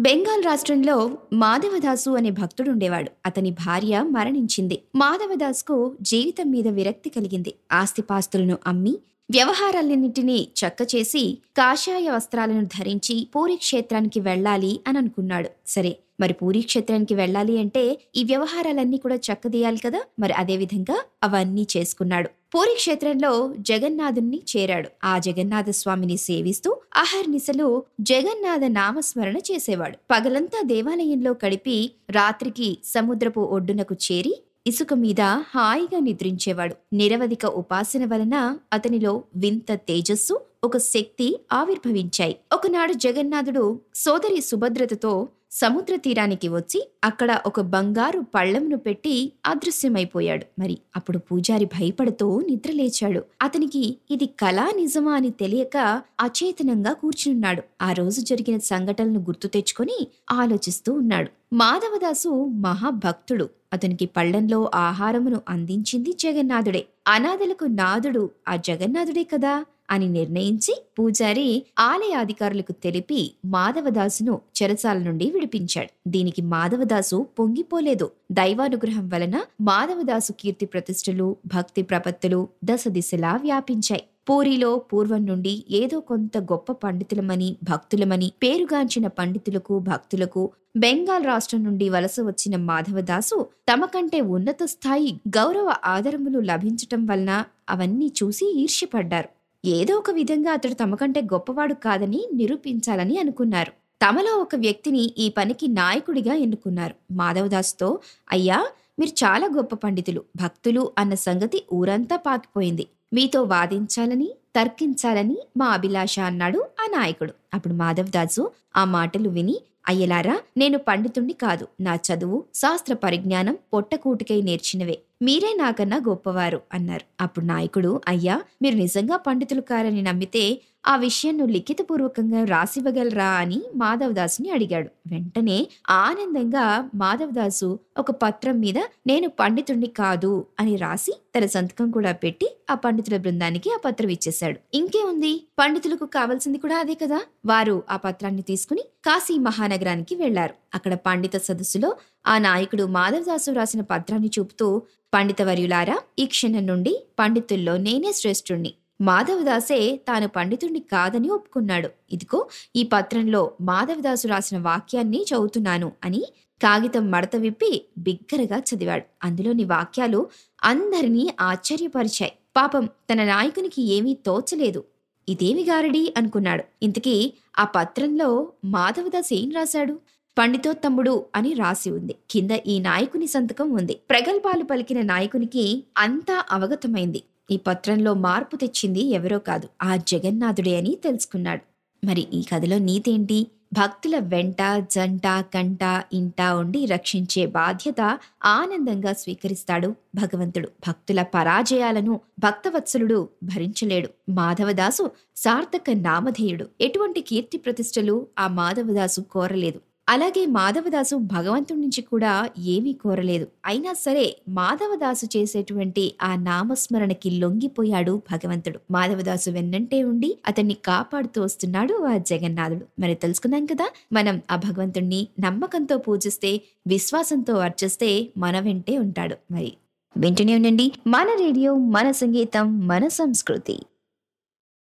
బెంగాల్ రాష్ట్రంలో మాధవదాసు అనే భక్తుడు ఉండేవాడు. అతని భార్య మరణించింది. మాధవదాస్కు జీవితం మీద విరక్తి కలిగింది. ఆస్తిపాస్తులను అమ్మి వ్యవహారాలన్నింటినీ చక్కచేసి కాషాయ వస్త్రాలను ధరించి పూరి క్షేత్రానికి వెళ్ళాలి అని అనుకున్నాడు. సరే మరి పూరి క్షేత్రానికి వెళ్ళాలి అంటే ఈ వ్యవహారాలన్నీ కూడా చక్కదీయాలి కదా? మరి అదేవిధంగా అవన్నీ చేసుకున్నాడు. పూరి క్షేత్రంలో జగన్నాథుణ్ణి చేరాడు. ఆ జగన్నాథ స్వామిని సేవిస్తూ అహర్నిశలు జగన్నాథ నామస్మరణ చేసేవాడు. పగలంతా దేవాలయంలో గడిపి రాత్రికి సముద్రపు ఒడ్డునకు చేరి ఇసుక మీద హాయిగా నిద్రించేవాడు. నిరవధిక ఉపాసన వలన అతనిలో వింత తేజస్సు ఒక శక్తి ఆవిర్భవించాయి. ఒకనాడు జగన్నాథుడు సోదరి సుభద్రతతో సముద్ర తీరానికి వచ్చి అక్కడ ఒక బంగారు పళ్ళమును పెట్టి అదృశ్యమైపోయాడు. మరి అప్పుడు పూజారి భయపడుతూ నిద్రలేచాడు. అతనికి ఇది కళా నిజమా అని తెలియక అచేతనంగా కూర్చున్నాడు. ఆ రోజు జరిగిన సంఘటనలను గుర్తు తెచ్చుకొని ఆలోచిస్తూ ఉన్నాడు. మాధవదాసు మహాభక్తుడు. అతనికి పళ్ళెంలో ఆహారమును అందించింది జగన్నాథుడే. అనాథలకు నాథుడు ఆ జగన్నాథుడే కదా? అని నిర్ణయించి పూజారి ఆలయాధికారులకు తెలిపి మాధవదాసును చెరసాల నుండి విడిపించాడు. దీనికి మాధవదాసు పొంగిపోలేదు. దైవానుగ్రహం వలన మాధవదాసు కీర్తి ప్రతిష్టలు భక్తి ప్రపత్తులు దశ దిశలా వ్యాపించాయి. పూరిలో పూర్వం నుండి ఏదో కొంత గొప్ప పండితులమని భక్తులమని పేరుగాంచిన పండితులకు భక్తులకు బెంగాల్ రాష్ట్రం నుండి వలస వచ్చిన మాధవదాసు తమ కంటే ఉన్నత స్థాయి గౌరవ ఆదరములు లభించటం వలన అవన్నీ చూసి ఈర్ష్యపడ్డారు. ఏదో ఒక విధంగా అతడు తమకంటే గొప్పవాడు కాదని నిరూపించాలని అనుకున్నారు. తమలో ఒక వ్యక్తిని ఈ పనికి నాయకుడిగా ఎన్నుకున్నారు. మాధవదాస్తో అయ్యా మీరు చాలా గొప్ప పండితులు. భక్తులు అన్న సంగతి ఊరంతా పాకిపోయింది. మీతో వాదించాలని తర్కించాలని మా అభిలాష అన్నాడు ఆ నాయకుడు. అప్పుడు మాధవదాసు ఆ మాటలు విని అయ్యలారా నేను పండితుణ్ణి కాదు. నా చదువు శాస్త్ర పరిజ్ఞానం పొట్టకూటికై నేర్చినవే. మీరే నాకన్నా గొప్పవారు అన్నారు. అప్పుడు నాయకుడు అయ్యా మీరు నిజంగా పండితులు కారని నమ్మితే ఆ విషయంను లిఖితపూర్వకంగా రాసివ్వగలరా అని మాధవదాసుని అడిగాడు. వెంటనే ఆనందంగా మాధవదాసు ఒక పత్రం మీద నేను పండితుణ్ణి కాదు అని రాసి తన సంతకం కూడా పెట్టి ఆ పండితుల బృందానికి ఆ పత్రం ఇచ్చేశాడు. ఇంకేముంది? పండితులకు కావాల్సింది కూడా అదే కదా? వారు ఆ పత్రాన్ని తీసుకుని కాశీ మహానగరానికి వెళ్ళారు అక్కడ పండిత సదస్సులో ఆ నాయకుడు మాధవదాసు రాసిన పత్రాన్ని చూపుతూ పండితవర్యులారా ఈ క్షణం నుండి పండితుల్లో నేనే శ్రేష్ఠుణ్ణి. మాధవదాసే తాను పండితుణ్ణి కాదని ఒప్పుకున్నాడు. ఇదిగో ఈ పత్రంలో మాధవదాసు రాసిన వాక్యాన్ని చదువుతున్నాను అని కాగితం మడత విప్పి బిగ్గరగా చదివాడు. అందులోని వాక్యాలు అందరినీ ఆశ్చర్యపరిచాయి. పాపం తన నాయకునికి ఏమీ తోచలేదు. ఇదేమి గారడి? అనుకున్నాడు. ఇంతకీ ఆ పత్రంలో మాధవదాస్ ఏం రాశాడు? పండితోత్తముడు అని రాసి ఉంది. కింద ఈ నాయకుని సంతకం ఉంది. ప్రగల్భాలు పలికిన నాయకునికి అంతా అవగతమైంది. ఈ పత్రంలో మార్పు తెచ్చింది ఎవరో కాదు ఆ జగన్నాథుడే అని తెలుసుకున్నాడు. మరి ఈ కథలో నీతేంటి? భక్తుల వెంట జంట కంట ఇంట ఉండి రక్షించే బాధ్యత ఆనందంగా స్వీకరిస్తాడు భగవంతుడు. భక్తుల పరాజయాలను భక్తవత్సలుడు భరించలేడు. మాధవదాసు సార్థక నామధేయుడు. ఎటువంటి కీర్తి ప్రతిష్టలు ఆ మాధవదాసు కోరలేదు. అలాగే మాధవదాసు భగవంతుడి నుంచి కూడా ఏమీ కోరలేదు. అయినా సరే మాధవదాసు చేసేటువంటి ఆ నామస్మరణకి లొంగిపోయాడు భగవంతుడు. మాధవదాసు వెన్నంటే ఉండి అతన్ని కాపాడుతూ వస్తున్నాడు ఆ జగన్నాథుడు. మరి తెలుసుకున్నాం కదా మనం ఆ భగవంతుణ్ణి నమ్మకంతో పూజిస్తే విశ్వాసంతో అర్చిస్తే మన వెంటే ఉంటాడు. మరి వింటూనే ఉండండి. మన రేడియో మన సంగీతం మన సంస్కృతి.